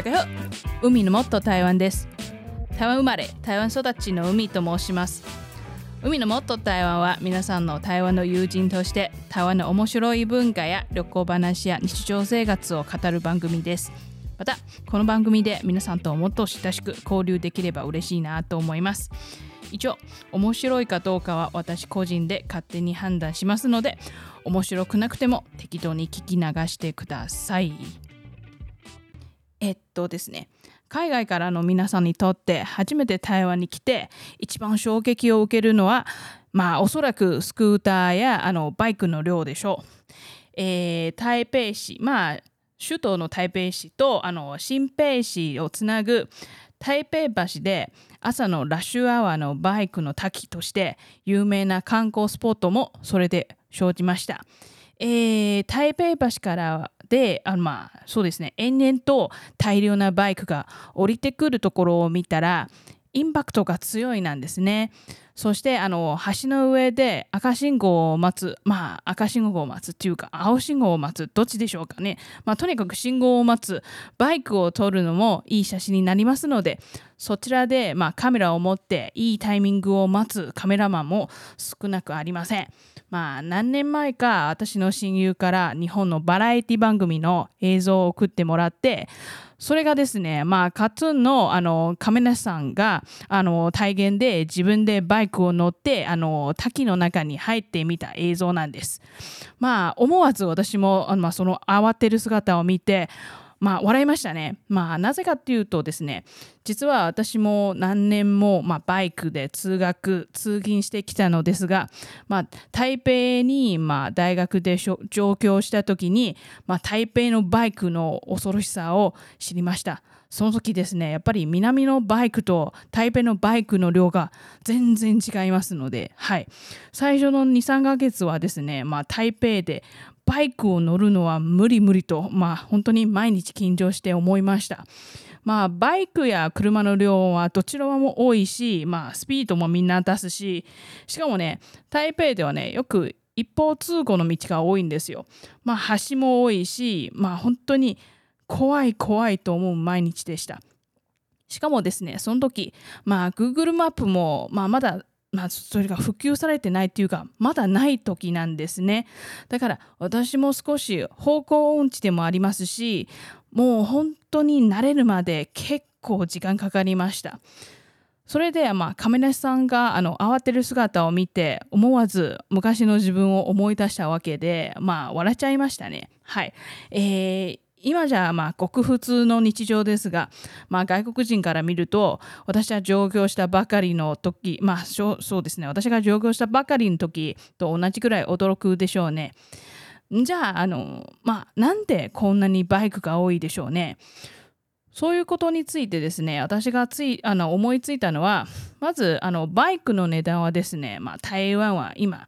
大家好海のもっと台湾です。台湾生まれ台湾育ちの海と申します。海のもっと台湾は皆さんの台湾の友人として台湾の面白い文化や旅行話や日常生活を語る番組です。またこの番組で皆さんともっと親しく交流できれば嬉しいなと思います。一応面白いかどうかは私個人で勝手に判断しますので面白くなくても適当に聞き流してください。えっとですね海外からの皆さんにとって初めて台湾に来て一番衝撃を受けるのはまあおそらくスクーターやあのバイクの量でしょう。えー、台北市まあ首都の台北市とあの新北市をつなぐ台北橋で朝のラッシュアワーのバイクの滝として有名な観光スポットもそれで生じました。えー、台北橋からであのまあそうですね延々と大量なバイクが降りてくるところを見たらインパクトが強いなんですね。そしてあの橋の上で赤信号を待つまあ赤信号を待つっていうか青信号を待つどっちでしょうかね、まあ、とにかく信号を待つバイクを撮るのもいい写真になりますのでそちらで、まあ、カメラを持っていいタイミングを待つカメラマンも少なくありません。まあ何年前か私の親友から日本のバラエティ番組の映像を送ってもらってそれがですね、まあ、カトゥーンのあの亀梨さんがあの体現で自分でバイクを乗ってあの滝の中に入ってみた映像なんです。まあ、思わず私もあの、まあ、その慌てる姿を見てまあ、笑いましたね。まあ、なぜかっていうとですね、実は私も何年も、まあ、バイクで通学、通勤してきたのですが、まあ、台北に、まあ、大学で上京した時に、まあ、台北のバイクの恐ろしさを知りました。その時ですね、やっぱり南のバイクと台北のバイクの量が全然違いますので、はい。最初の2、3ヶ月はですね、まあ、台北でバイクを乗るのは無理無理と、まあ、本当に毎日緊張して思いました。まあ、バイクや車の量はどちらも多いし、まあ、スピードもみんな出すし、しかもね、台北ではね、よく一方通行の道が多いんですよ。まあ、橋も多いし、まあ、本当に怖い怖いと思う毎日でした。しかもですね、その時、まあ、Google マップも、まあ、まだまあ、それが普及されてないっていうかまだない時なんですねだから私も少し方向音痴でもありますしもう本当に慣れるまで結構時間かかりましたそれで、まあ、亀梨さんがあの慌てる姿を見て思わず昔の自分を思い出したわけで、まあ、笑っちゃいましたね。はい。えー今じゃまあごく普通の日常ですが、まあ、外国人から見ると私は上京したばかりの時まあそうですね私が上京したばかりの時と同じくらい驚くでしょうね。じゃああのまあなんでこんなにバイクが多いでしょうね。そういうことについてですね私がついあの思いついたのはまずあのバイクの値段はですね、まあ、台湾は今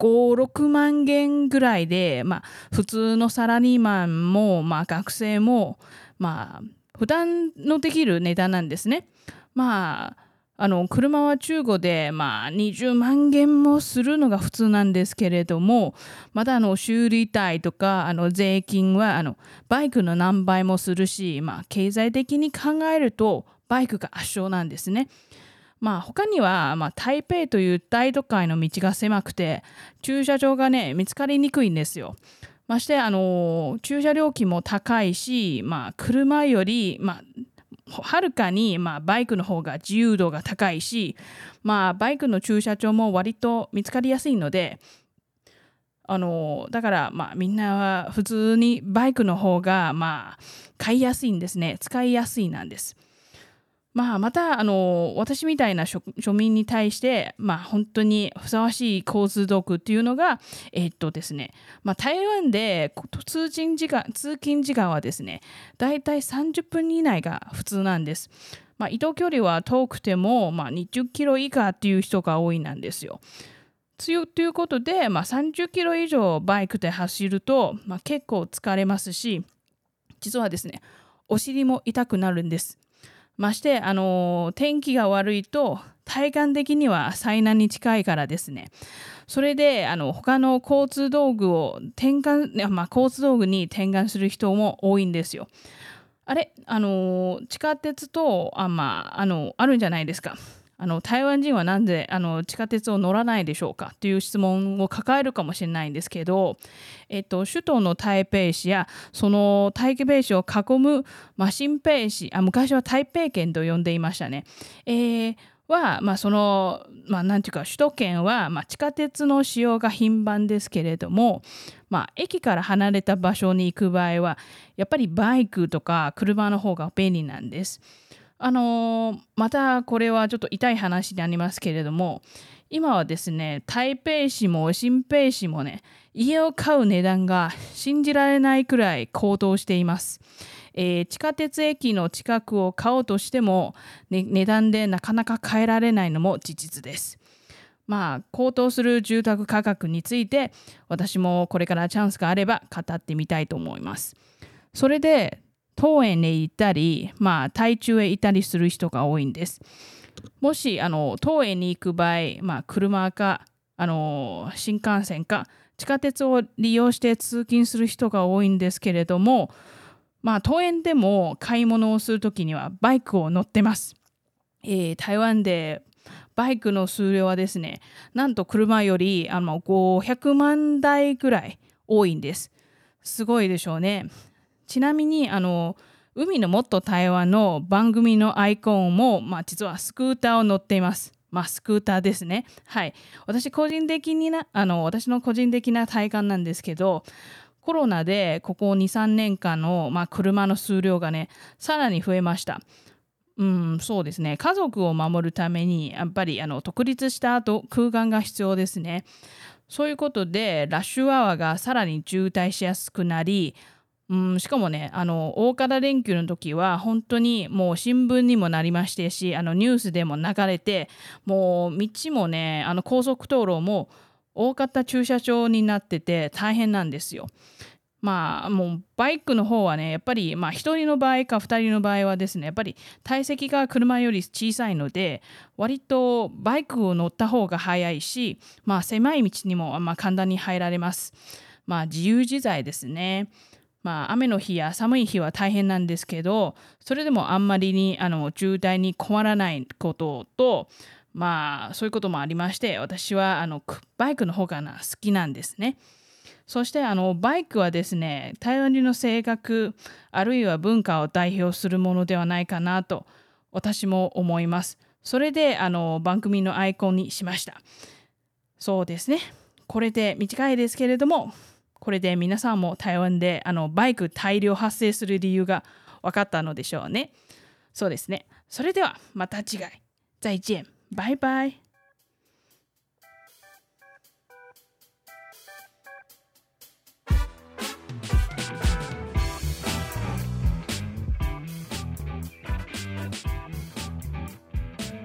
5、6万元ぐらいで、まあ、普通のサラリーマンも、まあ、学生も、まあ、負担のできる値段なんですね。まあ、あの車は中古で、まあ、20万元もするのが普通なんですけれどもまたあの修理代とかあの税金はあのバイクの何倍もするし、まあ、経済的に考えるとバイクが圧勝なんですね。まあ他には、まあ、台北という大都会の道が狭くて駐車場がね見つかりにくいんですよ。ましてあの駐車料金も高いし、まあ、車より、まあ、はるかに、まあ、バイクの方が自由度が高いし、まあ、バイクの駐車場も割と見つかりやすいのであのだから、まあ、みんなは普通にバイクの方が、まあ、買いやすいんですね使いやすいなんです。まあ、またあの私みたいな庶民に対して、まあ、本当にふさわしい交通道具っていうのが、えー、っとですねまあ、台湾で通勤時間通勤時間はですねだいたい30分以内が普通なんです。まあ、移動距離は遠くても、まあ、20キロ以下っていう人が多いなんですよ。ということで、まあ、30キロ以上バイクで走ると、まあ、結構疲れますし実はですねお尻も痛くなるんです。まして、あの天気が悪いと体感的には災難に近いからですね。それであの他の交通道具を転換、まあ、交通道具に転換する人も多いんですよ。あれ？あの地下鉄とあまああのあるんじゃないですか。あの台湾人はなんであの地下鉄を乗らないでしょうかという質問を抱えるかもしれないんですけど、えっと、首都の台北市やその台北市を囲む、新北市あ昔は台北県と呼んでいましたね。えーは、まあ、その、まあ、なんていうか首都圏は、まあ、地下鉄の使用が頻繁ですけれども、まあ、駅から離れた場所に行く場合はやっぱりバイクとか車の方が便利なんです。あのー、またこれはちょっと痛い話になりますけれども今はですね台北市も新北市もね家を買う値段が信じられないくらい高騰しています。えー、地下鉄駅の近くを買おうとしても、ね、値段でなかなか買えられないのも事実です。まあ高騰する住宅価格について私もこれからチャンスがあれば語ってみたいと思います。それで当園へ行ったり、まあ、台中へ行ったりする人が多いんです。もしあの当園に行く場合、まあ、車かあの新幹線か地下鉄を利用して通勤する人が多いんですけれども、まあ、当園でも買い物をするときにはバイクを乗ってます。えー、台湾でバイクの数量はですね、なんと車よりあの500万台ぐらい多いんです。すごいでしょうね。ちなみにあの海のもっと台湾の番組のアイコンも、まあ、実はスクーターを乗っています。まあ、スクーターですね。はい。私個人的にな、あの、私の個人的な体感なんですけど、コロナでここ2、3年間の、まあ、車の数量がね、さらに増えました。うん、そうですね。家族を守るために、やっぱりあの独立した後、空間が必要ですね。そういうことで、ラッシュアワーがさらに渋滞しやすくなり、うん、しかもね、あの、大型連休の時は、本当にもう新聞にもなりましてし、あの、ニュースでも流れて、もう道もね、あの、高速道路も大型駐車場になってて大変なんですよ。まあもうバイクの方はねやっぱりまあ1人の場合か2人の場合はですねやっぱり体積が車より小さいので割とバイクを乗った方が早いしまあ狭い道にもまあ簡単に入られます。まあ自由自在ですね。まあ、雨の日や寒い日は大変なんですけどそれでもあんまりにあの渋滞に困らないこととまあそういうこともありまして私はあのバイクの方が好きなんですね。そしてあのバイクはですね台湾人の性格あるいは文化を代表するものではないかなと私も思います。それであの番組のアイコンにしました。そうですね。これで短いですけれどもこれで皆さんも台湾であのバイク大量発生する理由が分かったのでしょうね。そうですね。それではまた次回。再见。バイバイ。